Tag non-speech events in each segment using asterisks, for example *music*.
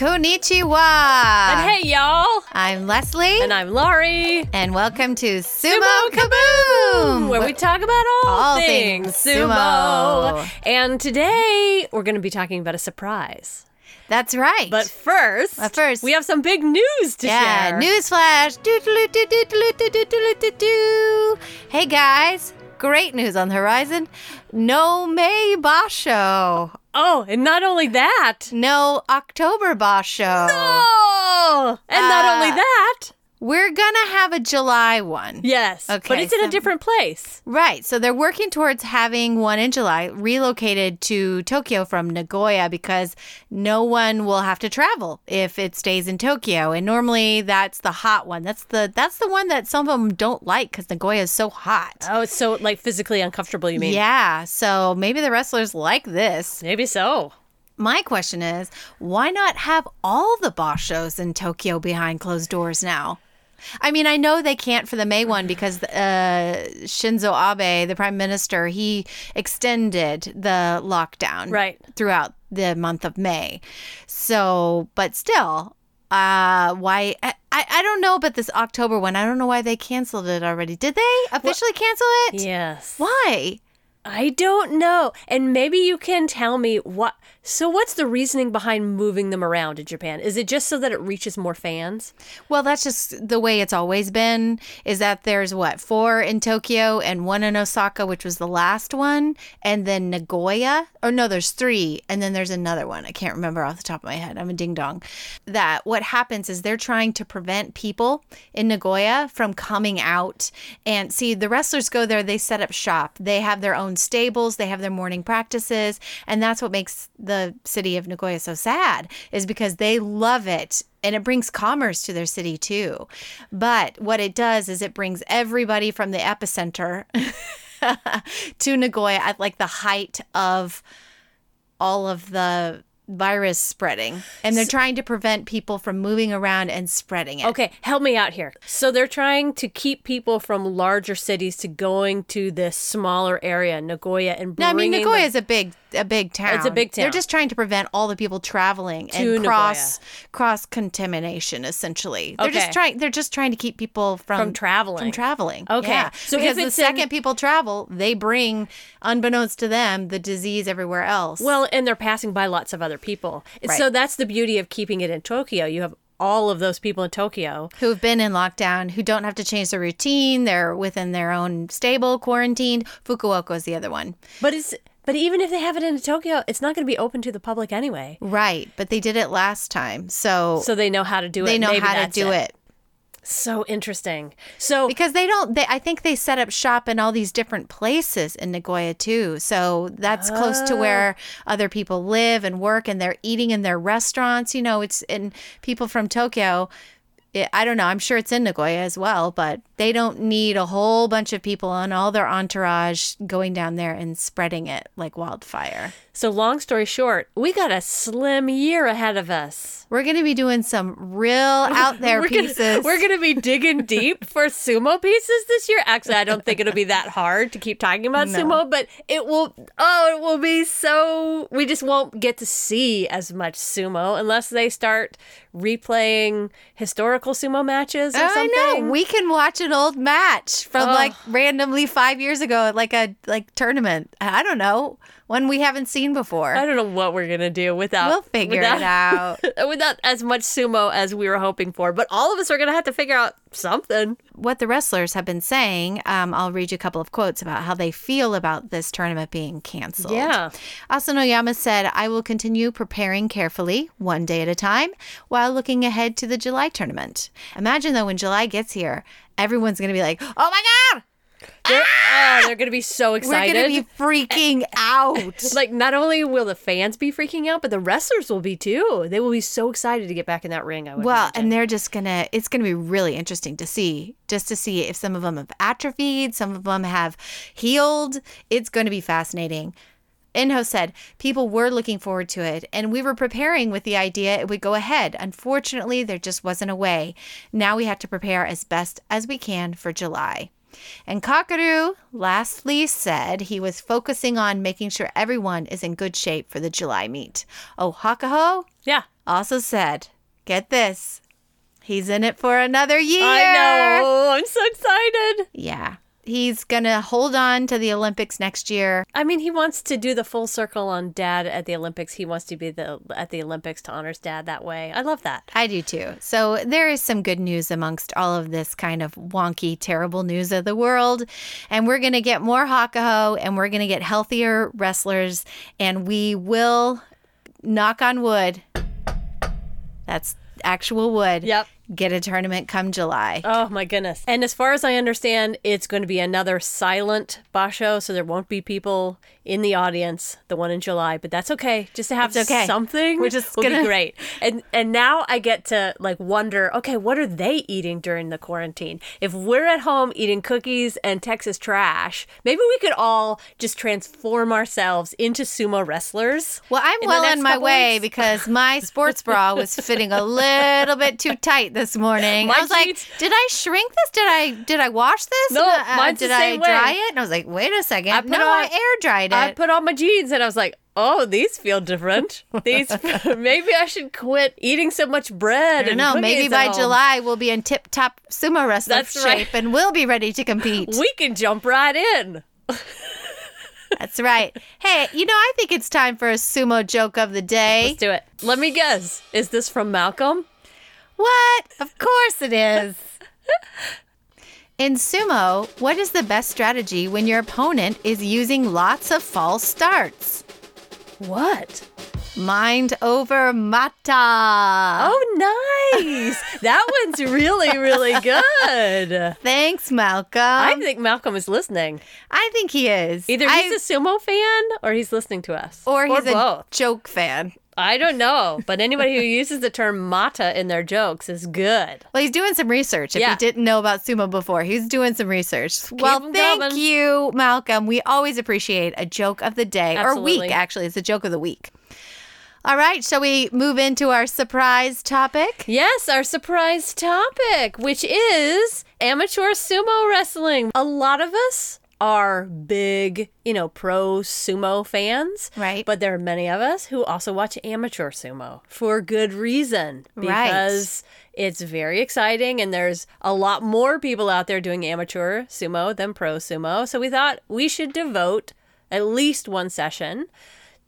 Konnichiwa. And hey, y'all. I'm Leslie. And I'm Laurie. And welcome to Sumo, sumo Kaboom, where we talk about all, all things, things sumo. sumo. And today we're going to be talking about a surprise. That's right. But first, but first, we have some big news to yeah, share. Yeah, newsflash. Hey guys, great news on the horizon. No May Basho. Oh, and not only that. No October Basho. Oh, and not Uh, only that. We're gonna have a July one. Yes. but Okay, it's in so- a different place. Right. So they're working towards having one in July relocated to Tokyo from Nagoya because no one will have to travel if it stays in Tokyo. And normally that's the hot one. That's the that's the one that some of them don't like because Nagoya is so hot. Oh, it's so like physically uncomfortable, you mean? Yeah. So maybe the wrestlers like this. Maybe so. My question is, why not have all the bashos in Tokyo behind closed doors now? I mean, I know they can't for the May one because uh, Shinzo Abe, the prime minister, he extended the lockdown Right. throughout the month of May. So, but still, uh, why? I, I I don't know about this October one. I don't know why they canceled it already. Did they officially cancel it? Yes. Why? I don't know. And maybe you can tell me what. So, what's the reasoning behind moving them around in Japan? Is it just so that it reaches more fans? Well, that's just the way it's always been. Is that there's what four in Tokyo and one in Osaka, which was the last one, and then Nagoya. Or no, there's three, and then there's another one. I can't remember off the top of my head. I'm a ding dong. That what happens is they're trying to prevent people in Nagoya from coming out and see the wrestlers go there. They set up shop. They have their own stables. They have their morning practices, and that's what makes the city of Nagoya so sad. Is because they love it and it brings commerce to their city too. But what it does is it brings everybody from the epicenter *laughs* to Nagoya at like the height of all of the virus spreading. And they're trying to prevent people from moving around and spreading it. Okay, help me out here. So, they're trying to keep people from larger cities to going to this smaller area, Nagoya, and No, I mean Nagoya is a big a big town. It's a big town. They're just trying to prevent all the people traveling To and cross cross contamination essentially. They're Okay. just trying they're just trying to keep people from From traveling. From traveling. Okay. Yeah. So because the it's in- second people travel, they bring unbeknownst to them the disease everywhere else. Well, and they're passing by lots of other people. Right. So, that's the beauty of keeping it in Tokyo. You have all of those people in Tokyo. who have been in lockdown, who don't have to change their routine, they're within their own stable, quarantined. Fukuoka is the other one. But it's. But even if they have it in Tokyo, it's not going to be open to the public anyway. Right, but they did it last time. So, So they know how to do it. they know Maybe how to do it. So interesting. So because they don't they i think they set up shop in all these different places in nagoya too. So that's close to where oh. other people live and work and they're eating in their restaurants you know it's and people from tokyo it, i don't know i'm sure it's in nagoya as well but they don't need a whole bunch of people and all their entourage going down there and spreading it like wildfire so long story short, we got a slim year ahead of us. we're going to be doing some real *laughs* out there we're pieces Gonna, we're going to be digging *laughs* deep for sumo pieces this year. Actually, I don't think it'll be that hard to keep talking about No. sumo, but it will. Oh, it will be so. We just won't get to see as much sumo unless they start replaying historical sumo matches or I something. know. We can watch an old match from Oh. like randomly five years ago at like a like tournament. I don't know. One we haven't seen before. I don't know what we're gonna do without. We'll figure it out. *laughs* without as much sumo as we were hoping for. But all of us are gonna have to figure out something. What the wrestlers have been saying, um, I'll read you a couple of quotes about how they feel about this tournament being canceled. Yeah. Asanoyama said, I will continue preparing carefully, one day at a time, while looking ahead to the July tournament. Imagine though, when July gets here, everyone's going to be like, oh my God, They're, ah! oh, they're gonna be so excited. we're going to be freaking *laughs* out. like not only will the fans be freaking out, but the wrestlers will be too. They will be so excited to get back in that ring. I would Well, imagine. and they're just gonna, it's gonna be really interesting to see, just to see if some of them have atrophied, some of them have healed. It's gonna be fascinating. Enho said, people were looking forward to it, and we were preparing with the idea it would go ahead. Unfortunately, there just wasn't a way. Now we have to prepare as best as we can for July. And Kakuryu lastly said he was focusing on making sure everyone is in good shape for the July meet. Oh, Hakuho Yeah. also said, get this, he's in it for another year. I know. I'm so excited. Yeah. He's going to hold on to the Olympics next year. I mean, he wants to do the full circle on dad at the Olympics. He wants to be the at the Olympics to honor his dad that way. I love that. I do too. So there is some good news amongst all of this kind of wonky, terrible news of the world. And we're going to get more Hakuho and we're going to get healthier wrestlers. And we will, knock on wood, that's actual wood, Yep. Get a tournament come July. Oh my goodness. And as far as I understand, it's going to be another silent basho, so there won't be people in the audience, the one in July, but that's okay. Just to have okay. something just will gonna- be great. And and now I get to like wonder, okay, what are they eating during the quarantine? If we're at home eating cookies and Texas trash, maybe we could all just transform ourselves into sumo wrestlers. Well, I'm well on my way weeks. because my sports bra was fitting a little bit too tight this morning. I was like, "Did I shrink this? Did I did I wash this? No, Uh, mine's the did I way. dry it?" And I was like, "Wait a second. I put no, I air dried it." I put on my jeans and I was like, oh, these feel different. *laughs* These *laughs* maybe I should quit eating so much bread. I know. Maybe by home. July we'll be in tip top sumo wrestler That's shape right. and we'll be ready to compete. we can jump right in. *laughs* That's right. Hey, you know, I think it's time for a sumo joke of the day. Let's do it. Let me guess. Is this from Malcolm? What? Of course it is. In sumo, what is the best strategy when your opponent is using lots of false starts? What? Mind over mata. Oh, nice. that one's really, really good. *laughs* Thanks, Malcolm. I I, think Malcolm is listening. I think he is. Either he's a sumo fan or he's listening to us. or he's a both. joke fan. I don't know. But anybody who uses the term mata in their jokes is good. Well, he's doing some research. If Yeah. you didn't know about sumo before, he's doing some research. Well, thank coming. you, Malcolm. We always appreciate a joke of the day or week. Actually, it's a joke of the week. All right, shall we move into our surprise topic? Yes, our surprise topic, which is amateur sumo wrestling. A lot of us are big, you know, pro sumo fans. Right. But there are many of us who also watch amateur sumo for good reason. Right. Because it's very exciting and there's a lot more people out there doing amateur sumo than pro sumo. So we thought we should devote at least one session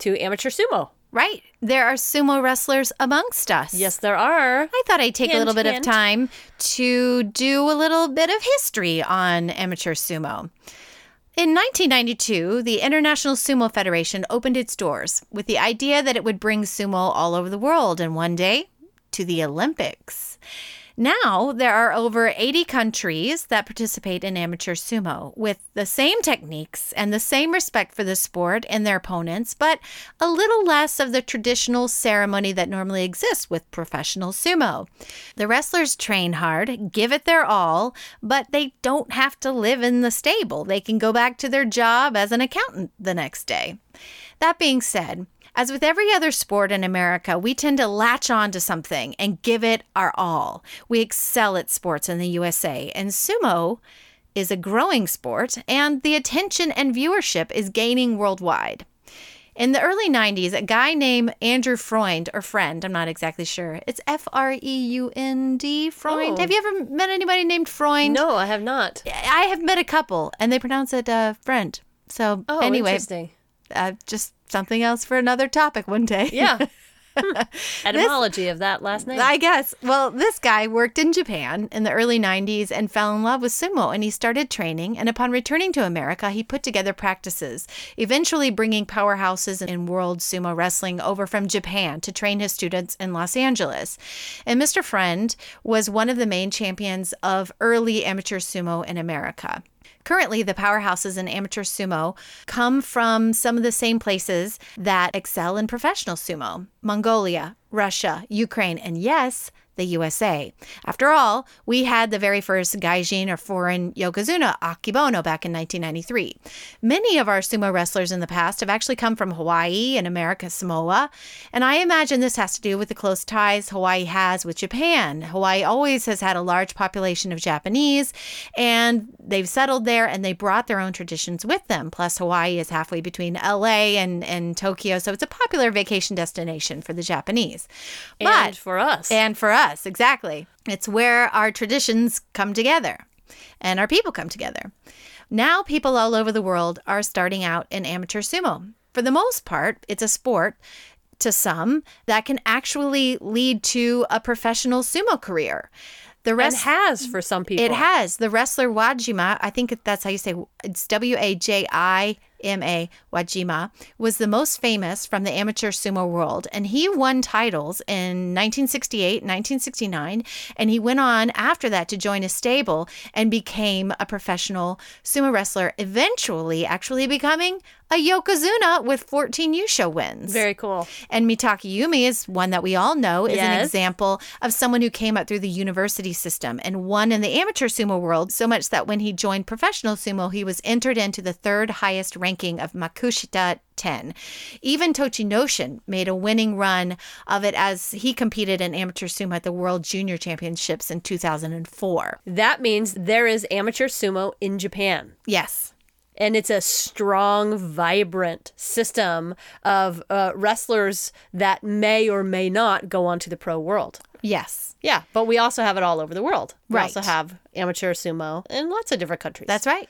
to amateur sumo. Right. There are sumo wrestlers amongst us. Yes, there are. I thought I'd take a little bit hint. of time to do a little bit of history on amateur sumo. In 1992, the International Sumo Federation opened its doors with the idea that it would bring sumo all over the world and one day to the Olympics. Now, there are over 80 countries that participate in amateur sumo with the same techniques and the same respect for the sport and their opponents, but a little less of the traditional ceremony that normally exists with professional sumo. The wrestlers train hard, give it their all, but they don't have to live in the stable. They can go back to their job as an accountant the next day. That being said, as with every other sport in America, we tend to latch on to something and give it our all. We excel at sports in the USA, and sumo is a growing sport, and the attention and viewership is gaining worldwide. In the early 90s, a guy named Andrew Freund, or Friend, I'm not exactly sure. It's F R E U N D, Freund. Oh. Have you ever met anybody named Freund? No, I have not. I have met a couple, and they pronounce it uh, friend. So, Oh, anyway, interesting. uh, just something else for another topic one day. Yeah. *laughs* *laughs* Etymology of that last name. I guess. Well, this guy worked in Japan in the early 90s and fell in love with sumo and he started training. And upon returning to America, he put together practices, eventually bringing powerhouses in world sumo wrestling over from Japan to train his students in Los Angeles. And Mr. Friend was one of the main champions of early amateur sumo in America. Currently, the powerhouses in amateur sumo come from some of the same places that excel in professional sumo. Mongolia, Russia, Ukraine, and yes, the USA. After all, we had the very first Gaijin or foreign Yokozuna Akebono back in 1993. Many of our sumo wrestlers in the past have actually come from Hawaii and America Samoa, and I imagine this has to do with the close ties Hawaii has with Japan. Hawaii always has had a large population of Japanese, and they've settled there and they brought their own traditions with them. Plus, Hawaii is halfway between LA and, and Tokyo, so it's a popular vacation destination for the Japanese. and But for us. and for us, exactly. It's where our traditions come together and our people come together. Now, people all over the world are starting out in amateur sumo. For the most part, it's a sport to some that can actually lead to a professional sumo career. The and rest has for some people. it has. The wrestler Wajima, I think that's how you say it's W A J I M A Wajima, was the most famous from the amateur sumo world. And he won titles in 1968, 1969. And he went on after that to join a stable and became a professional sumo wrestler, eventually actually becoming a Yokozuna with 14 Yusho wins. Very cool. And Mitakeumi is one that we all know is an example of someone who came up through the university system and won in the amateur sumo world so much that when he joined professional sumo, he was entered into the third highest ranking of Makushita 10. Even Tochinoshin made a winning run of it as he competed in amateur sumo at the World Junior Championships in 2004. That means there is amateur sumo in Japan. Yes. And it's a strong, vibrant system of uh, wrestlers that may or may not go on to the pro world. Yes. Yeah, but we also have it all over the world. We Right. also have amateur sumo in lots of different countries. That's right.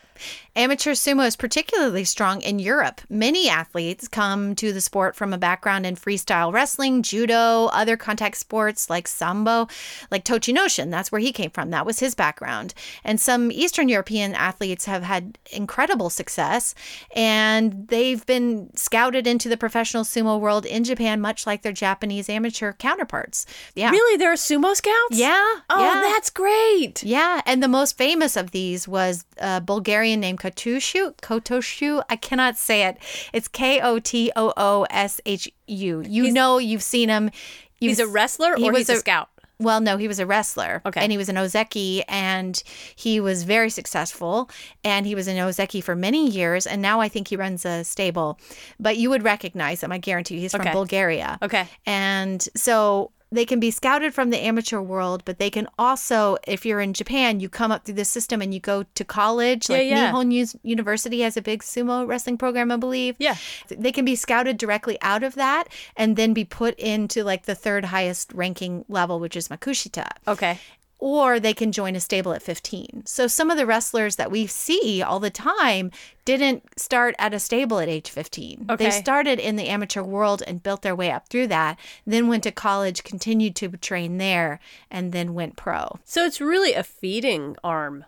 Amateur sumo is particularly strong in Europe. Many athletes come to the sport from a background in freestyle wrestling, judo, other contact sports like sambo, like Tochinoshin. That's where he came from. That was his background. And some Eastern European athletes have had incredible success, and they've been scouted into the professional sumo world in Japan, much like their Japanese amateur counterparts. Yeah. Really, there are sumo scouts? Yeah. Oh, yeah. that's great. Yeah, and the most famous of these was a Bulgarian named Kotoshu. Kotoshu, I cannot say it. It's K O T O O S H U. You know, you've seen him. You've He's a wrestler he or was he's a, scout? Well, no, he was a wrestler. Okay. And he was an Ozeki and he was very successful. And he was an Ozeki for many years. And now I think he runs a stable. But you would recognize him, I guarantee you. He's from Okay. Bulgaria. Okay. And so they can be scouted from the amateur world, but they can also, if you're in Japan, you come up through the system and you go to college. Yeah, Like yeah. Nihon Us- University has a big sumo wrestling program, I believe. Yeah. They can be scouted directly out of that and then be put into like the third highest ranking level, which is Makushita Okay. Or they can join a stable at 15. So some of the wrestlers that we see all the time didn't start at a stable at age 15. Okay. They started in the amateur world and built their way up through that, then went to college, continued to train there, and then went pro. So it's really a feeding arm.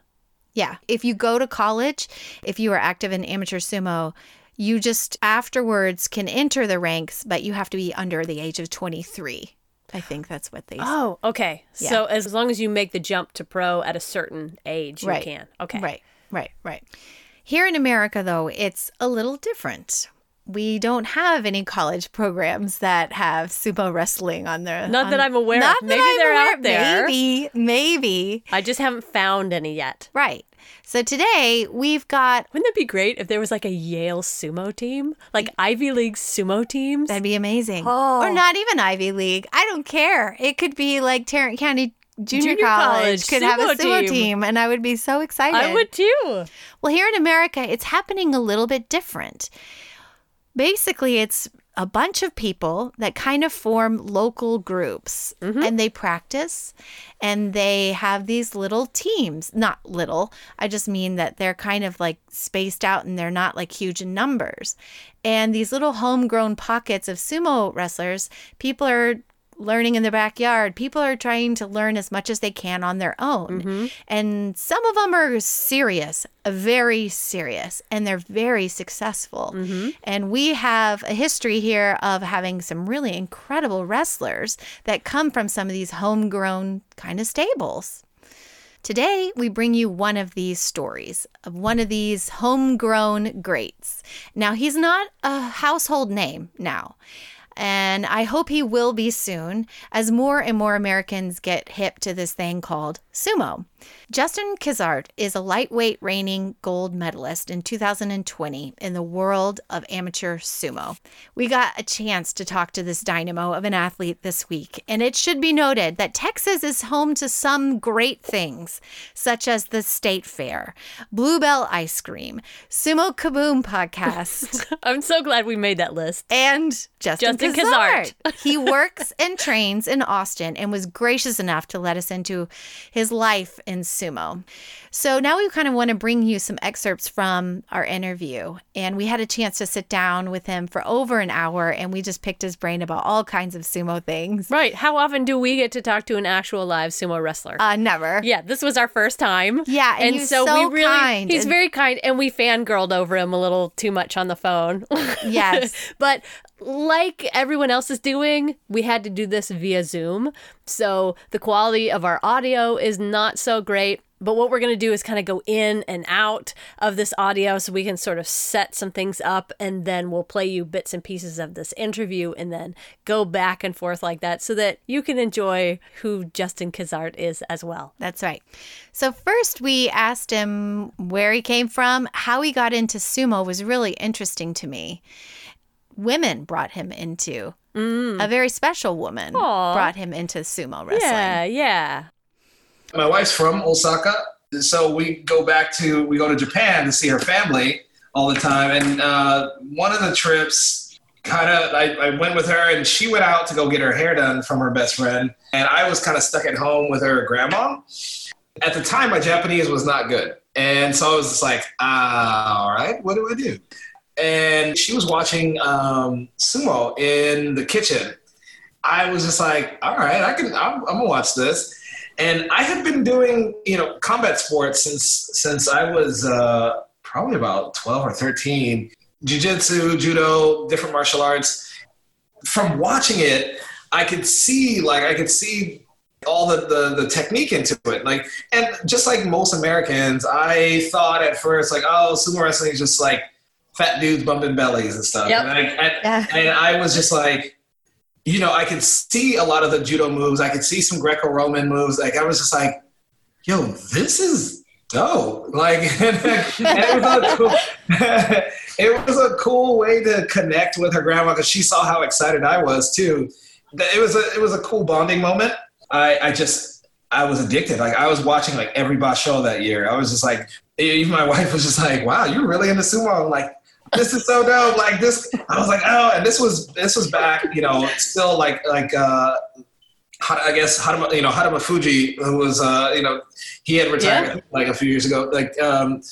Yeah. If you go to college, if you are active in amateur sumo, you just afterwards can enter the ranks, but you have to be under the age of 23. I think that's what they Oh, okay. Yeah. So as long as you make the jump to pro at a certain age, you Right. can. Okay. Right, right, right. Here in America, though, it's a little different. We don't have any college programs that have sumo wrestling on their. Not that I'm aware of. Not that Maybe they're aware- out there. Maybe, maybe. I just haven't found any yet. Right. So today we've got. Wouldn't that be great if there was like a Yale sumo team? Like Ivy League sumo teams? That'd be amazing. Oh. Or not even Ivy League. I don't care. It could be like Tarrant County Junior, Junior College, college could have a sumo sumo team. team, and I would be so excited. I would too. Well, here in America, it's happening a little bit different. Basically, it's a bunch of people that kind of form local groups mm-hmm. and they practice and they have these little teams. Not little, I just mean that they're kind of like spaced out and they're not like huge in numbers. And these little homegrown pockets of sumo wrestlers, people are learning in the backyard. People are trying to learn as much as they can on their own. Mm-hmm. And some of them are serious, very serious, and they're very successful. Mm-hmm. And we have a history here of having some really incredible wrestlers that come from some of these homegrown kind of stables. Today, we bring you one of these stories of one of these homegrown greats. Now, he's not a household name now. And I hope he will be soon as more and more Americans get hip to this thing called sumo. Justin Kizart is a lightweight reigning gold medalist in 2020 in the world of amateur sumo. We got a chance to talk to this dynamo of an athlete this week, and it should be noted that Texas is home to some great things, such as the State Fair, Bluebell Ice Cream, Sumo Kaboom *laughs* podcast. I'm so glad we made that list. And Justin, Justin Kazart. *laughs* he works and trains in Austin and was gracious enough to let us into his life in sumo. So now we kind of want to bring you some excerpts from our interview. And we had a chance to sit down with him for over an hour and we just picked his brain about all kinds of sumo things. Right. How often do we get to talk to an actual live sumo wrestler? Uh, never. Yeah, this was our first time. Yeah, and, he's so, we really kind. he's and- very kind and we fangirled over him a little too much on the phone. *laughs* Yes. but like everyone else is doing, we had to do this via Zoom. So the quality of our audio is not so great. But what we're going to do is kind of go in and out of this audio so we can sort of set some things up and then we'll play you bits and pieces of this interview and then go back and forth like that so that you can enjoy who Justin Kazart is as well. That's right. So, first, we asked him where he came from. How he got into sumo was really interesting to me. Women brought him into, mm. a very special woman Aw. brought him into sumo wrestling. Yeah, yeah. My wife's from Osaka, so we go back to we go to Japan to see her family all the time. And uh, one of the trips, kind of, I, I went with her, and she went out to go get her hair done from her best friend, and I was kind of stuck at home with her grandma. At the time, my Japanese was not good, and so I was just like, ah, all right, what do I do? And she was watching um, sumo in the kitchen. I was just like, all right, I can, I'm, I'm gonna watch this. And I had been doing, you know, combat sports since since I was uh, probably about twelve or thirteen. Jiu-jitsu, judo, different martial arts. From watching it, I could see, like, I could see all the, the the technique into it. Like, and just like most Americans, I thought at first, like, oh, sumo wrestling is just like fat dudes bumping bellies and stuff. Yep. And, I, and, Yeah. and I was just like, you know, I could see a lot of the judo moves. I could see some Greco-Roman moves. Like I was just like, yo, this is dope. Like, and, *laughs* it was a cool, *laughs* it was a cool way to connect with her grandma because she saw how excited I was too. It was a it was a cool bonding moment. I I just I was addicted. Like I was watching like every basho that year. I was just like, even my wife was just like, wow, you're really into sumo. I'm like, this is so dope. Like this, I was like, oh, and this was this was back, you know, still like like uh, I guess Haruma, you know Harumafuji, who was uh, you know he had retired like a few years ago. Like um,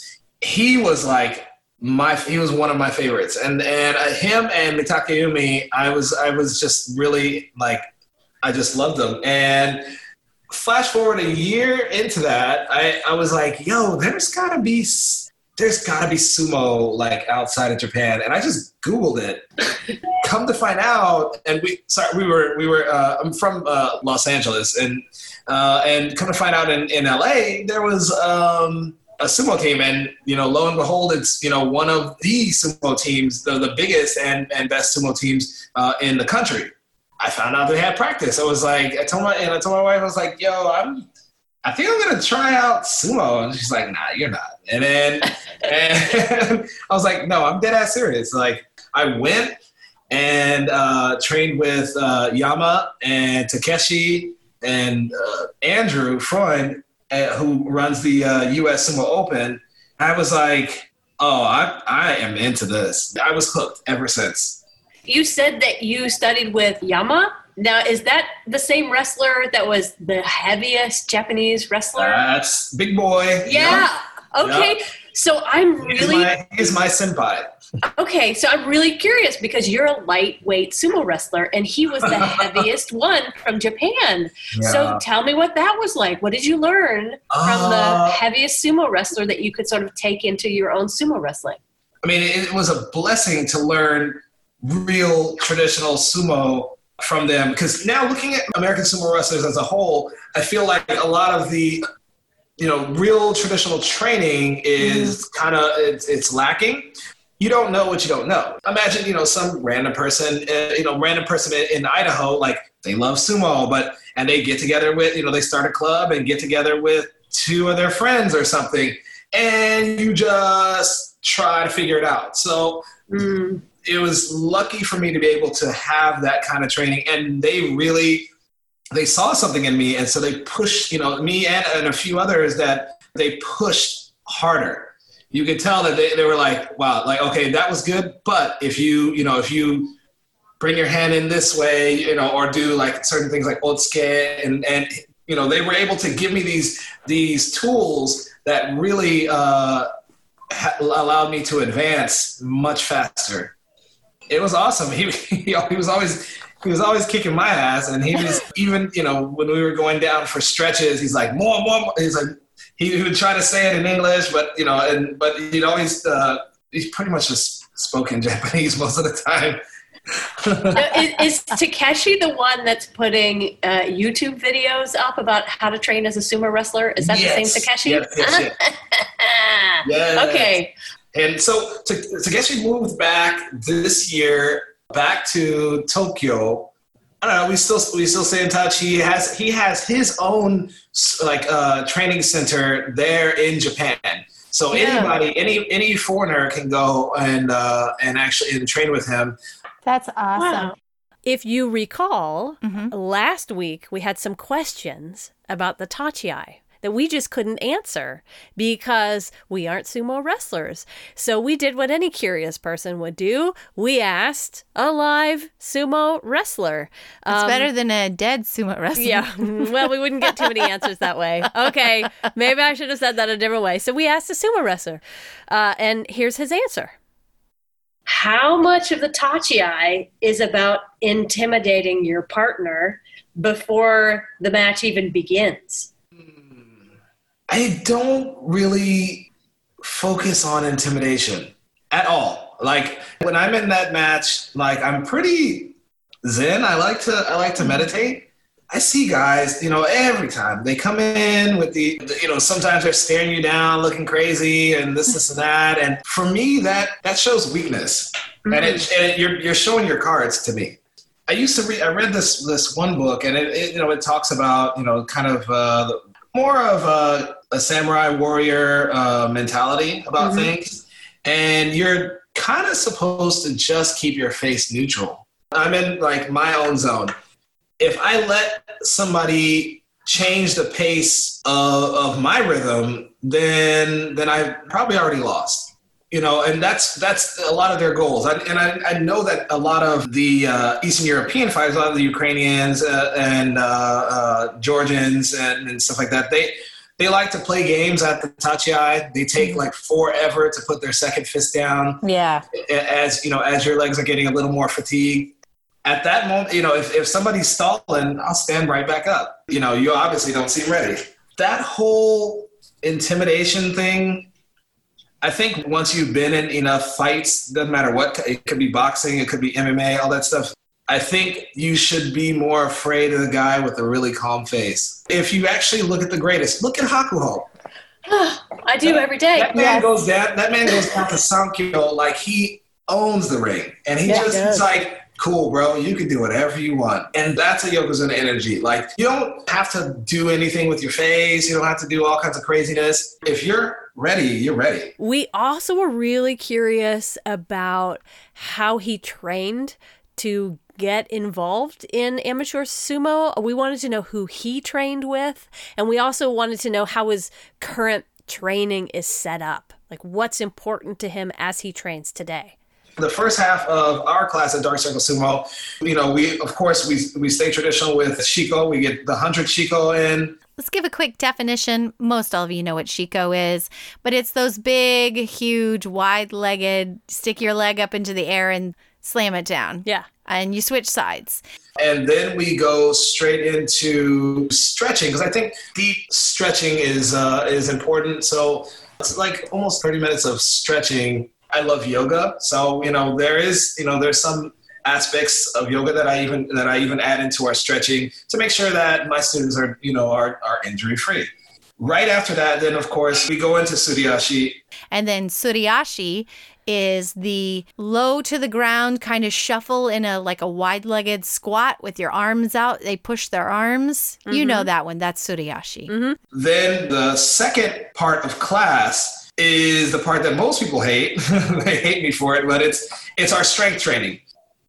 he was like my he was one of my favorites, and and uh, him and Mitakeumi, I was I was just really like I just loved them and. Flash forward a year into that, I, I was like, "Yo, there's gotta be there's gotta be sumo like outside of Japan," and I just Googled it. *laughs* Come to find out, and we sorry we were we were uh, I'm from uh, Los Angeles, and uh, and come to find out in, in LA there was um, a sumo team, and you know lo and behold, it's you know one of the sumo teams, the the biggest and and best sumo teams uh, in the country. I found out they had practice. I was like, I told my and I told my wife, I was like, yo, I'm I think I'm gonna try out sumo. And she's like, nah, you're not. And then and *laughs* I was like, no, I'm dead ass serious. Like I went and uh, trained with uh, Yama and Takeshi and uh, Andrew Freund, uh, who runs the uh, U.S. Sumo Open. I was like, oh, I, I am into this. I was hooked ever since. You said that you studied with Yama. Now, is that the same wrestler that was the heaviest Japanese wrestler? That's big boy. yeah. Okay. So I'm He's really my, he's my senpai. okay. So I'm really curious because you're a lightweight sumo wrestler, and he was the *laughs* heaviest one from Japan. So tell me what that was like. What did you learn from the Uh, heaviest sumo wrestler that you could sort of take into your own sumo wrestling? I mean, it was a blessing to learn real traditional sumo from them. Because now, looking at American sumo wrestlers as a whole, I feel like a lot of the, you know, real traditional training is kind of it's, it's lacking. you don't know what you don't know. Imagine, you know, some random person, uh, you know, random person in, in Idaho, like they love sumo, but and they get together with, you know, they start a club and get together with two of their friends or something, and you just try to figure it out. So Mm. it was lucky for me to be able to have that kind of training, and they really they saw something in me, and so they pushed, you know, me and, and a few others that they pushed harder you could tell that they, they were like, wow, like, okay, that was good. But if you, you know, if you bring your hand in this way, you know, or do like certain things like otsuke and, and, you know, they were able to give me these, these tools that really uh, ha- allowed me to advance much faster. It was awesome. *laughs* He, he, he was always, he was always kicking my ass and he was *laughs* even, you know, when we were going down for stretches, he's like, more, more, more. He's like, he, he would try to say it in English, but you know, and but he'd always uh, he's pretty much just spoken *laughs* Japanese most of the time. is, is Takeshi the one that's putting uh, YouTube videos up about how to train as a sumo wrestler? Is that Yes. the same Takeshi? Yes, yes, Yes. *laughs* Okay. And so Ta- Takeshi moved back this year back to Tokyo. I don't know. We still we still stay in touch. He has he has his own like uh, training center there in Japan. So Yeah. anybody, any any foreigner can go and uh, and actually and train with him. That's awesome. Wow. If you recall, Mhm. last week we had some questions about the Tachiai that we just couldn't answer because we aren't sumo wrestlers. So we did what any curious person would do. We asked a live sumo wrestler. It's Um, better than a dead sumo wrestler. Yeah. *laughs* well, we wouldn't get too many answers that way. Okay. Maybe I should have said that a different way. So we asked a sumo wrestler. Uh, and here's his answer. How much of the Tachiai is about intimidating your partner before the match even begins? I don't really focus on intimidation at all. Like when I'm in that match, like I'm pretty zen. I like to I like to meditate. I see guys, you know, every time they come in with the, the- you know, sometimes they're staring you down, looking crazy, and this, this, and that. And for me, that that shows weakness, and, it, and it, you're you're showing your cards to me. I used to read. I read this this one book, and it, it you know it talks about you know kind of uh, more of a, a samurai warrior uh, mentality about Mhm. things, and you're kind of supposed to just keep your face neutral. I'm in like my own zone. If I let somebody change the pace of, of my rhythm, then then I probably already lost you know, and that's that's a lot of their goals. I, and I, I know that a lot of the uh, Eastern European fighters, a lot of the Ukrainians uh, and uh, uh, Georgians and, and stuff like that, they they like to play games at the Tachiai. They take like forever to put their second fist down Yeah. as you know as your legs are getting a little more fatigued at that moment you know if, if somebody's stalling i'll stand right back up you know you obviously don't seem ready that whole intimidation thing i think once you've been in enough fights doesn't matter what it could be boxing it could be mma all that stuff i think you should be more afraid of the guy with a really calm face if you actually look at the greatest look at hakuho *sighs* I do every day. that man Yes. goes down. That man goes down to Sankyo like he owns the ring, and he Yeah, just is like, "Cool, bro. You can do whatever you want." And that's a Yokozuna energy. Like you don't have to do anything with your face. You don't have to do all kinds of craziness. If you're ready, you're ready. We also were really curious about how he trained to get involved in amateur sumo. We wanted to know who he trained with, and we also wanted to know how his current training is set up. Like what's important to him as he trains today. The first half of our class at Dark Circle Sumo, you know, we of course we we stay traditional with Shiko. We get the hundred Shiko in. Let's give a quick definition. Most all of you know what Shiko is, but it's those big, huge, wide legged, stick your leg up into the air and slam it down. Yeah. And you switch sides. and then we go straight into stretching because I think deep stretching is uh, is important. So it's like almost thirty minutes of stretching. I love yoga, so you know there is you know there's some aspects of yoga that I even that I even add into our stretching to make sure that my students are you know are are injury free. Right after that, then of course we go into Suriashi And then Suriashi is the low to the ground kind of shuffle in a like a wide-legged squat with your arms out. They push their arms. You mm-hmm. know that one. That's Suriashi. Mm-hmm. Then the second part of class is the part that most people hate. *laughs* they hate me for it, but it's it's our strength training.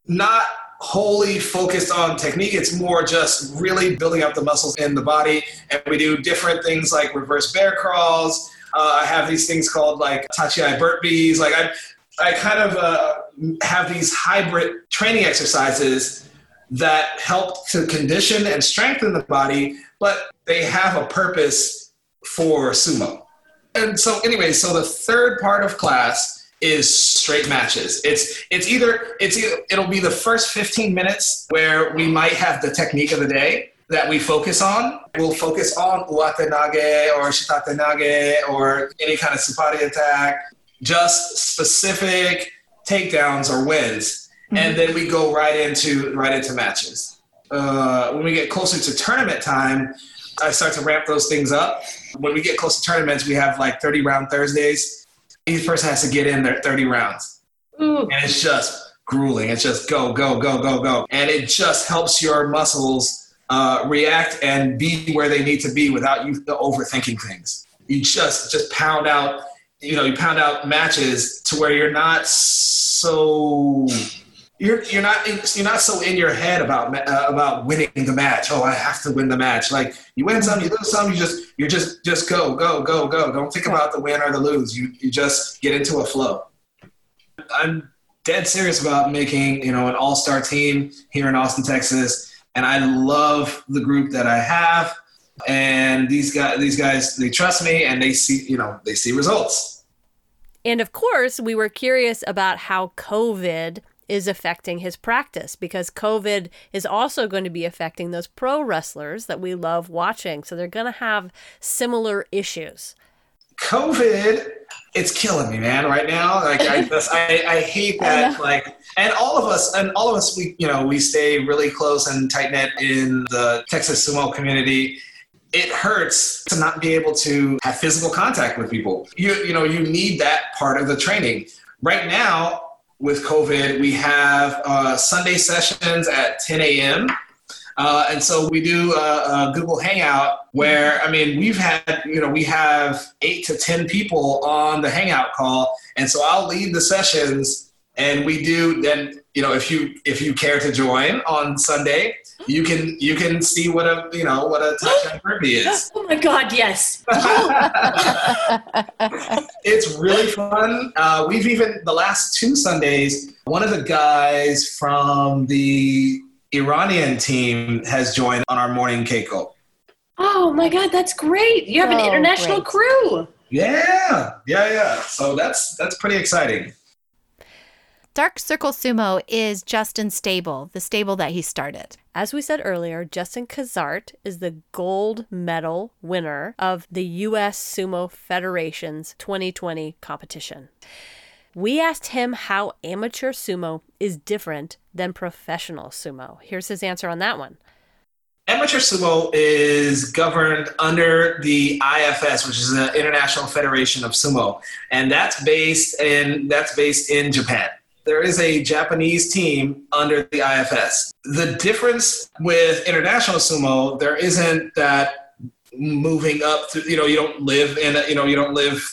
Not wholly focused on technique. It's more just really building up the muscles in the body. And we do different things like reverse bear crawls. Uh, I have these things called like Tachiai burpees. Like I, I kind of uh, have these hybrid training exercises that help to condition and strengthen the body, but they have a purpose for sumo. And so, anyway, so the third part of class is straight matches. It's it's either it's either, it'll be the first 15 minutes where we might have the technique of the day that we focus on. We'll focus on uwate nage or shitate nage or any kind of tsuppari attack, just specific takedowns or wins, and then we go right into right into matches. Uh, when we get closer to tournament time, I start to ramp those things up. When we get close to tournaments, we have like 30 round Thursdays. Each person has to get in their 30 rounds. Ooh. And it's just grueling. It's just go, go, go, go, go. And it just helps your muscles uh, react and be where they need to be without you overthinking things. You just just pound out, you know, you pound out matches to where you're not so you're you're not you're not so in your head about uh, about winning the match. Oh, I have to win the match. Like you win some, you lose some. You just you just just go go go go. Don't think about the win or the lose. You you just get into a flow. I'm dead serious about making you know an all star team here in Austin, Texas, and I love the group that I have. And these guys, these guys, they trust me, and they see you know they see results. And of course, we were curious about how COVID is affecting his practice because COVID is also going to be affecting those pro wrestlers that we love watching. So they're going to have similar issues. COVID, it's killing me, man. Right now, like I just, I, I hate *laughs* that. Like, and all of us, and all of us, we, you know, we stay really close and tight knit in the Texas sumo community. It hurts to not be able to have physical contact with people. You, you know, you need that part of the training. Right now, with COVID, we have uh, Sunday sessions at 10 a.m. Uh, and so we do a, a Google Hangout where, I mean, we've had, you know, we have eight to 10 people on the Hangout call. And so I'll lead the sessions and we do then, you know, if you, if you care to join on Sunday, you can, you can see what a, you know, what a touch touchdown burpee is. *gasps* Oh my God, yes. *laughs* it's really fun. Uh, we've even the last two Sundays, one of the guys from the Iranian team has joined on our morning keiko. Oh my God, that's great. You have an Oh, international great. crew. Yeah, yeah, yeah. So that's that's pretty exciting. Dark Circle Sumo is Justin Stable, the stable that he started. As we said earlier, Justin Kazart is the gold medal winner of the U.S. Sumo Federation's 2020 competition. We asked him how amateur sumo is different than professional sumo. Here's his answer on that one. Amateur sumo is governed under the IFS, which is the International Federation of Sumo, and that's based in that's based in Japan. There is a Japanese team under the IFS. The difference with international sumo, there isn't that moving up through. You know, you don't live in. A, you know, you don't live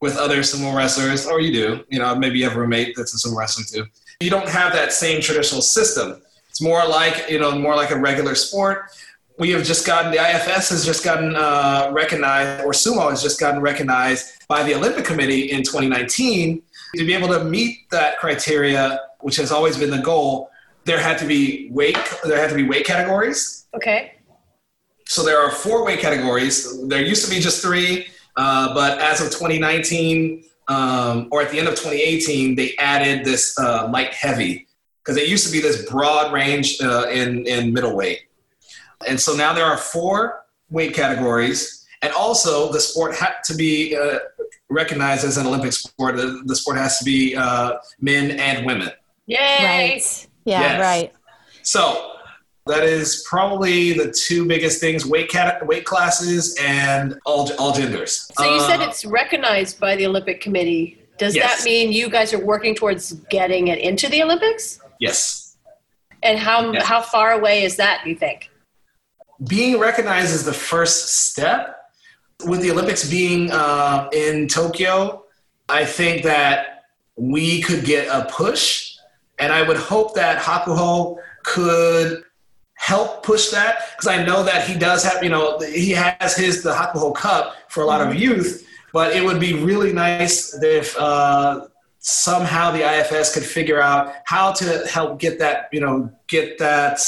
with other sumo wrestlers, or you do. You know, maybe you have a roommate that's a sumo wrestler too. You don't have that same traditional system. It's more like you know, more like a regular sport. We have just gotten the IFS has just gotten uh, recognized, or sumo has just gotten recognized by the Olympic Committee in 2019 to be able to meet that criteria, which has always been the goal. There had to be weight. There had to be weight categories. Okay. So there are four weight categories. There used to be just three, uh, but as of 2019 um, or at the end of 2018, they added this uh, light heavy because it used to be this broad range uh, in in middleweight, and so now there are four weight categories, and also the sport had to be uh, recognized as an Olympic sport. The, the sport has to be uh, men and women. Yay. Right. Yeah, Yes. right. So that is probably the two biggest things: weight cat, weight classes, and all all genders. So you said Uh, it's recognized by the Olympic Committee. Does Yes. that mean you guys are working towards getting it into the Olympics? Yes. And how Yeah. how far away is that? Do you think? Being recognized is the first step. With the Olympics being uh, in Tokyo, I think that we could get a push, and I would hope that Hakuho could help push that because I know that he does have, you know, he has his the Hakuho Cup for a lot of youth, but it would be really nice if uh, somehow the IFS could figure out how to help get that, you know, get that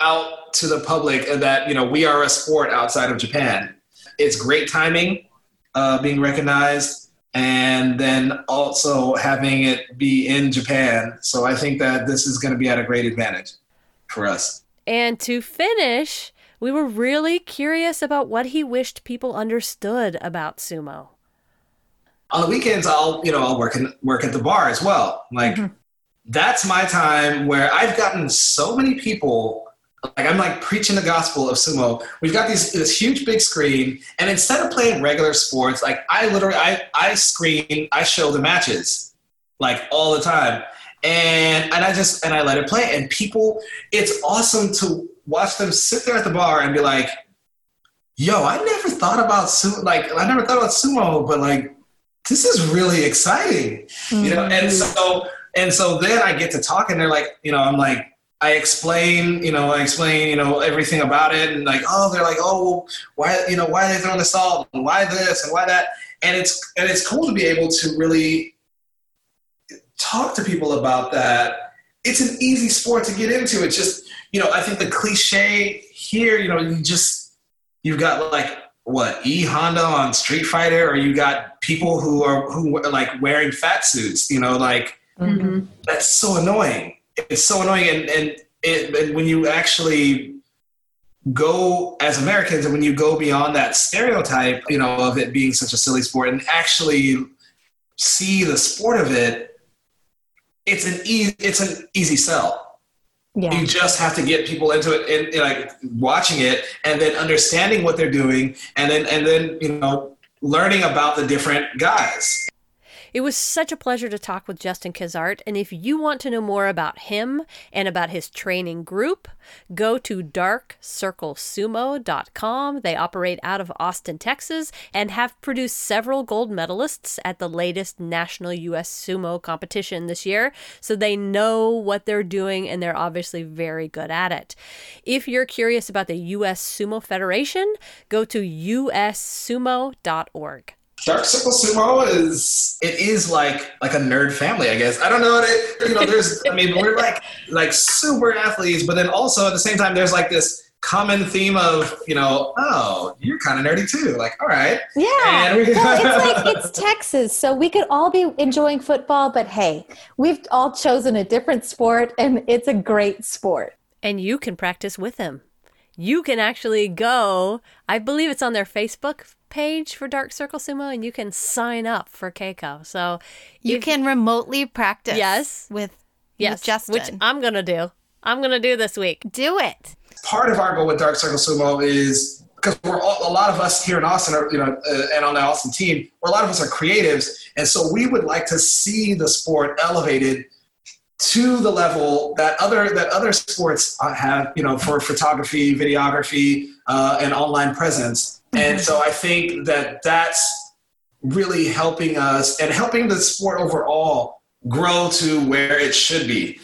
out to the public and that you know we are a sport outside of Japan. It's great timing, uh, being recognized, and then also having it be in Japan. So I think that this is going to be at a great advantage for us. And to finish, we were really curious about what he wished people understood about sumo. On the weekends, I'll you know I'll work in, work at the bar as well. Like that's my time where I've gotten so many people. Like I'm like preaching the gospel of sumo. We've got these this huge big screen, and instead of playing regular sports, like I literally I I screen I show the matches like all the time, and and I just and I let it play, and people it's awesome to watch them sit there at the bar and be like, "Yo, I never thought about sumo. Like I never thought about sumo, but like this is really exciting, you know." And mm-hmm. so and so then I get to talk, and they're like, you know, I'm like. I explain, you know, I explain, you know, everything about it, and like, oh, they're like, oh, why, you know, why are they throwing the salt, and why this, and why that, and it's and it's cool to be able to really talk to people about that. It's an easy sport to get into. It's just, you know, I think the cliche here, you know, you just you've got like what E Honda on Street Fighter, or you got people who are who are like wearing fat suits, you know, like Mm-hmm. that's so annoying. It's so annoying, and and, it, and when you actually go as Americans, and when you go beyond that stereotype, you know, of it being such a silly sport, and actually see the sport of it, it's an easy it's an easy sell. Yeah. You just have to get people into it and, and, like watching it, and then understanding what they're doing, and then and then you know learning about the different guys. It was such a pleasure to talk with Justin Kazart. And if you want to know more about him and about his training group, go to darkcirclesumo.com. They operate out of Austin, Texas, and have produced several gold medalists at the latest national U.S. sumo competition this year. So they know what they're doing and they're obviously very good at it. If you're curious about the U.S. Sumo Federation, go to ussumo.org. Dark Circle Sumo is it is like like a nerd family, I guess. I don't know. It, you know, there's I mean, we're like like super athletes, but then also at the same time, there's like this common theme of you know, oh, you're kind of nerdy too. Like, all right, Yeah. And we- well, it's *laughs* like it's Texas, so we could all be enjoying football, but hey, we've all chosen a different sport and it's a great sport. and you can practice with him. You can actually go, I believe it's on their Facebook page for Dark Circle Sumo, and you can sign up for Keiko. So You if- can remotely practice. Yes. With yes, with Justin. which I'm gonna do. I'm gonna do this week. Do it. part of our goal with Dark Circle Sumo is because we're all, a lot of us here in Austin, are, you know, uh, and on the Austin team, where a lot of us are creatives, and so we would like to see the sport elevated to the level that other that other sports uh, have, you know, for photography, videography, uh, and online presence. And so I think that that's really helping us and helping the sport overall grow to where it should be.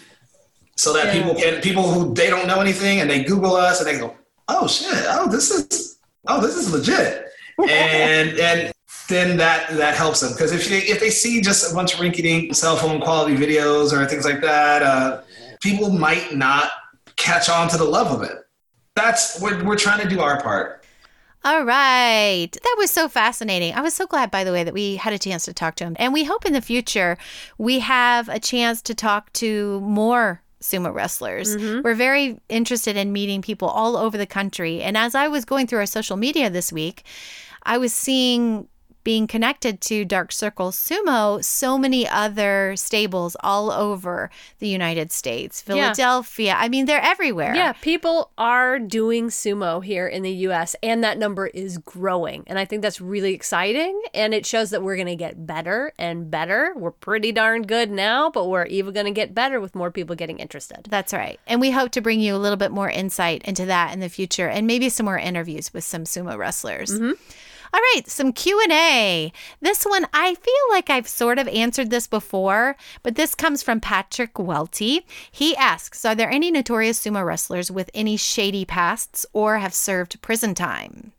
So that Yeah. people can people who they don't know anything and they google us and they go oh shit. Oh this is oh this is legit. And *laughs* and then that that helps them. Because if they if they see just a bunch of rinky-dink cell phone quality videos or things like that uh, people might not catch on to the love of it. That's we're, we're trying to do our part All right. That was so fascinating. I was so glad, by the way, that we had a chance to talk to him. And we hope in the future we have a chance to talk to more sumo wrestlers. Mm-hmm. We're very interested in meeting people all over the country. And as I was going through our social media this week, I was seeing being connected to Dark Circle Sumo, so many other stables all over the United States, Yeah. Philadelphia. I mean, they're everywhere. Yeah, people are doing sumo here in the US, and that number is growing. And I think that's really exciting. And it shows that we're going to get better and better. We're pretty darn good now, but we're even going to get better with more people getting interested. That's right. And we hope to bring you a little bit more insight into that in the future and maybe some more interviews with some sumo wrestlers. Mm-hmm. All right, some Q&A. This one I feel like I've sort of answered this before, but this comes from Patrick Welty. He asks, "Are there any notorious sumo wrestlers with any shady pasts or have served prison time?"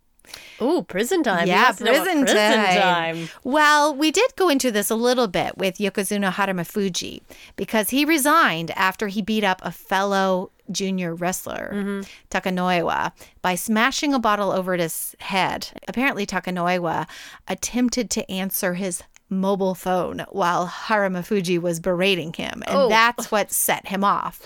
Ooh, prison time. Yeah, wants to know prison, prison time. time. Well, we did go into this a little bit with Yokozuna Harumafuji because he resigned after he beat up a fellow junior wrestler, Mm-hmm. Takanoiwa, by smashing a bottle over his head. Apparently, Takanoiwa attempted to answer his mobile phone while Harumafuji was berating him, and Oh. that's what set him off.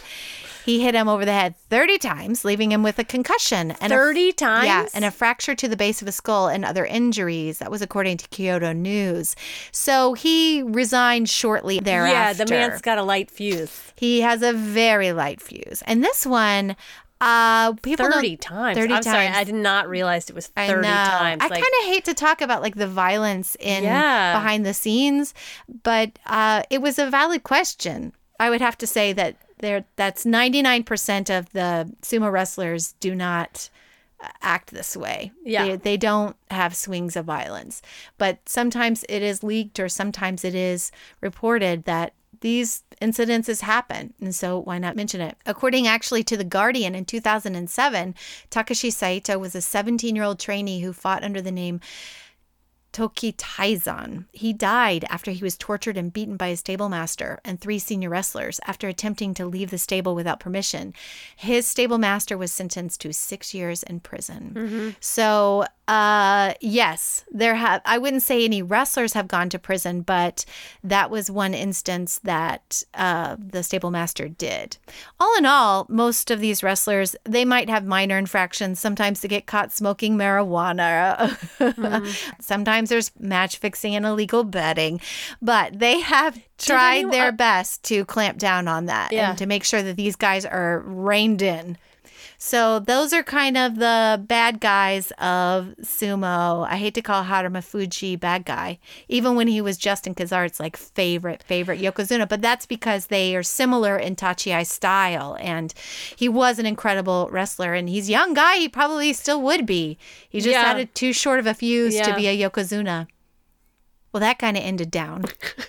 He hit him over the head 30 times, leaving him with a concussion and a 30 times? yeah, and a fracture to the base of his skull and other injuries. That was according to Kyodo News. So he resigned shortly thereafter. Yeah, the man's got a light fuse. he has a very light fuse. And this one, uh, people 30 don't- times. 30 I'm sorry. I did not realize it was 30 I times. I Like, kind of hate to talk about like the violence in Yeah. behind the scenes, but uh, it was a valid question. I would have to say that there that's 99% of the sumo wrestlers do not uh, act this way. Yeah. They, they don't have swings of violence. But sometimes it is leaked or sometimes it is reported that these incidences happen. And so why not mention it? According actually to The Guardian in 2007, Takashi Saito was a 17 year old trainee who fought under the name Toki Taizan. He died after he was tortured and beaten by his stable master and three senior wrestlers after attempting to leave the stable without permission. His stable master was sentenced to six years in prison. So, uh, yes, there have. I wouldn't say any wrestlers have gone to prison, but that was one instance that uh, the stable master did. All in all, most of these wrestlers they might have minor infractions. Sometimes they get caught smoking marijuana. *laughs* Sometimes there's match fixing and illegal betting, but they have *laughs* tried their best to clamp down on that Yeah. and to make sure that these guys are reined in. So those are kind of the bad guys of sumo. I hate to call Harumafuji bad guy, even when he was Justin Kazart's like favorite favorite yokozuna, but that's because they are similar in Tachiai style, and he was an incredible wrestler, and he's a young guy. He probably still would be. He just Yeah. had a too short of a fuse to be a yokozuna. Well, that kind of ended down.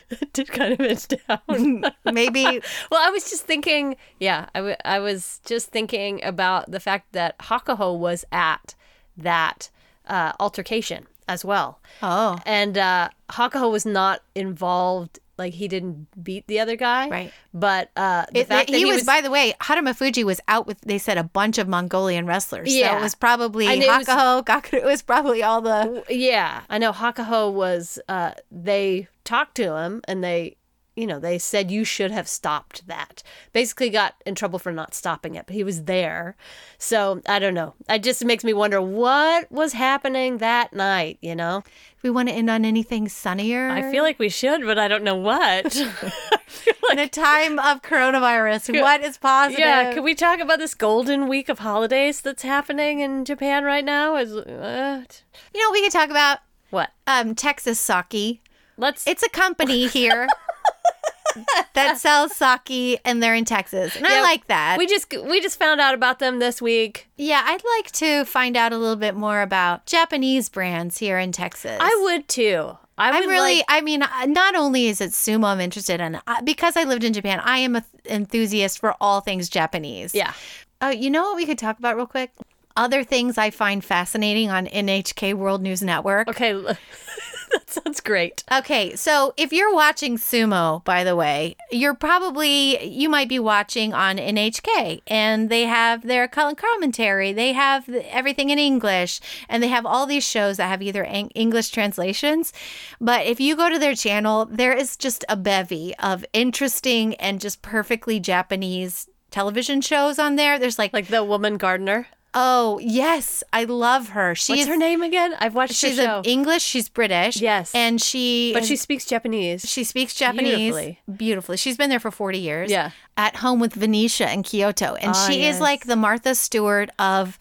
it *laughs* did kind of edge down. Maybe *laughs* well, I was just thinking, yeah, I, w- I was just thinking about the fact that Hakuho was at that uh, altercation as well. oh And uh, Hakuho was not involved, like, he didn't beat the other guy. Right. But uh, the It, fact he, that was, by the way, Harumafuji was out with, they said, a bunch of Mongolian wrestlers. So Yeah. it was probably And it was- Hakuho, it was probably all the. Yeah, I know Hakuho was uh they talked to him and they you know, they said you should have stopped that. Basically got in trouble for not stopping it, but he was there. So, I don't know. It just makes me wonder what was happening that night, you know? We want to end on anything sunnier. I feel like we should, but I don't know what. *laughs* *laughs* in a time of coronavirus, what is positive? yeah, can we talk about this golden week of holidays that's happening in Japan right now? Is uh, You know, what we could talk about what? um, Texas Sake. Let's It's a company here *laughs* *laughs* that sells sake, and they're in Texas, and I like that. We just we just found out about them this week. yeah, I'd like to find out a little bit more about Japanese brands here in Texas. I would too. I would I'm really, like- I mean, uh, not only is it sumo I'm interested in, uh, because I lived in Japan, I am an enthusiast for all things Japanese. yeah. Oh, you know what we could talk about real quick? Other things I find fascinating on NHK World News Network. Okay, *laughs* *laughs* that sounds great. Okay, so if you're watching sumo, by the way, you're probably you might be watching on NHK, and they have their commentary. They have everything in English, and they have all these shows that have either English translations. But if you go to their channel, there is just a bevy of interesting and just perfectly Japanese television shows on there. There's like Like the woman gardener. Oh yes, I love her. She's What's her name again? I've watched She's her show. an English. She's British. Yes. and she but she speaks Japanese. she speaks Japanese Beautifully. beautifully. She's been there for forty years. Yeah. at home with Venetia in Kyoto, and Ah, she is like the Martha Stewart of.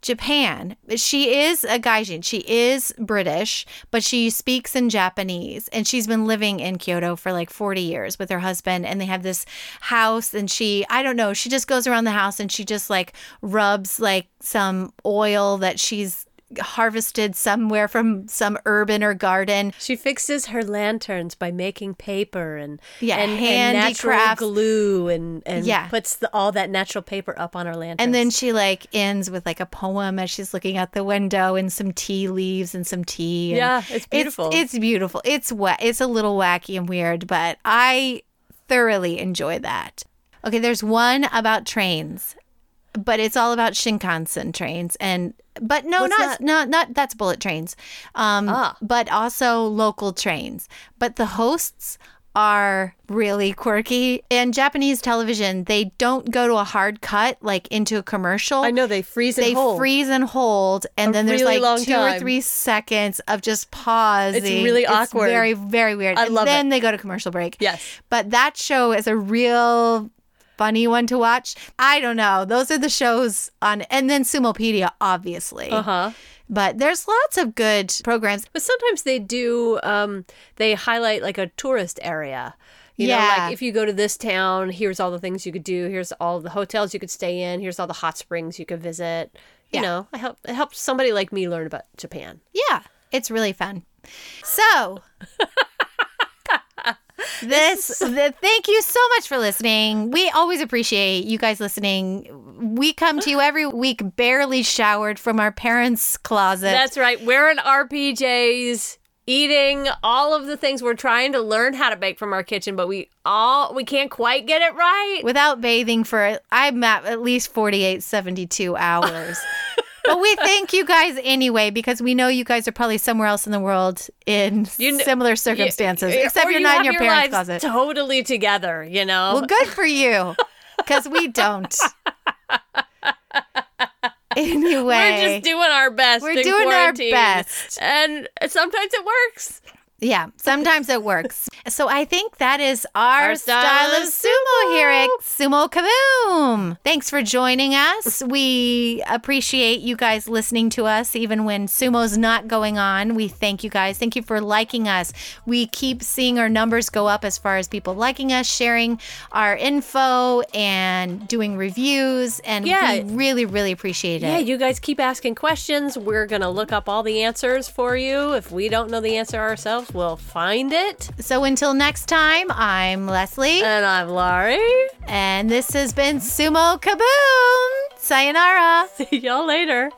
Japan. She is a gaijin. She is British, but she speaks in Japanese. And she's been living in Kyoto for like 40 years with her husband. And they have this house. And she, I don't know, she just goes around the house and she just like rubs like some oil that she's harvested somewhere from some urban or garden. She fixes her lanterns by making paper and Yeah, and, and natural glue and and Yeah. puts the, all that natural paper up on her lanterns. And then she like ends with like a poem as she's looking out the window and some tea leaves and some tea. and Yeah, it's beautiful. It's, beautiful. It's wet. It's a little wacky and weird, but I thoroughly enjoy that. Okay, there's one about trains, but it's all about Shinkansen trains and but no, What's not that? not not that's bullet trains. Um Ah. but also local trains. But the hosts are really quirky. In Japanese television, they don't go to a hard cut like into a commercial I know they freeze and they hold. freeze and hold, and A then there's really like long two or three seconds of just pausing. It's really awkward. very, very weird. I and love it. then they go to commercial break. Yes. But that show is a real funny one to watch. I don't know. Those are the shows on, and then Sumopedia, obviously. Uh huh. But there's lots of good programs. But sometimes they do. Um, they highlight like a tourist area. You know, Yeah. like if you go to this town, here's all the things you could do. Here's all the hotels you could stay in. Here's all the hot springs you could visit. You Yeah. know, I help it helps somebody like me learn about Japan. Yeah, it's really fun. So, *laughs* this, the, thank you so much for listening. We always appreciate you guys listening. We come to you every week, barely showered from our parents' closet. That's right. We're in RPJs eating all of the things we're trying to learn how to bake from our kitchen, but we all we can't quite get it right. without bathing for I'm at at least 48, 72 hours. *laughs* but we thank you guys anyway because we know you guys are probably somewhere else in the world in You kn- similar circumstances, Yeah, except you're you not in your, parents' lives closet. Totally together, you know. Well, good for you because we don't. *laughs* anyway, We're just doing our best. We're in doing our best. and sometimes it works. Yeah, sometimes it works. *laughs* So I think that is our, Our style, style of sumo here at Sumo Kaboom. Thanks for joining us. We appreciate you guys listening to us even when sumo's not going on. We thank you guys. Thank you for liking us. We keep seeing our numbers go up as far as people liking us, sharing our info, and doing reviews. And Yeah. we really, really appreciate it. Yeah, you guys keep asking questions. We're going to look up all the answers for you. If we don't know the answer ourselves, we'll find it. So until next time, I'm Leslie, And I'm Laurie. and this has been Sumo Kaboom. Sayonara. *laughs* See y'all later.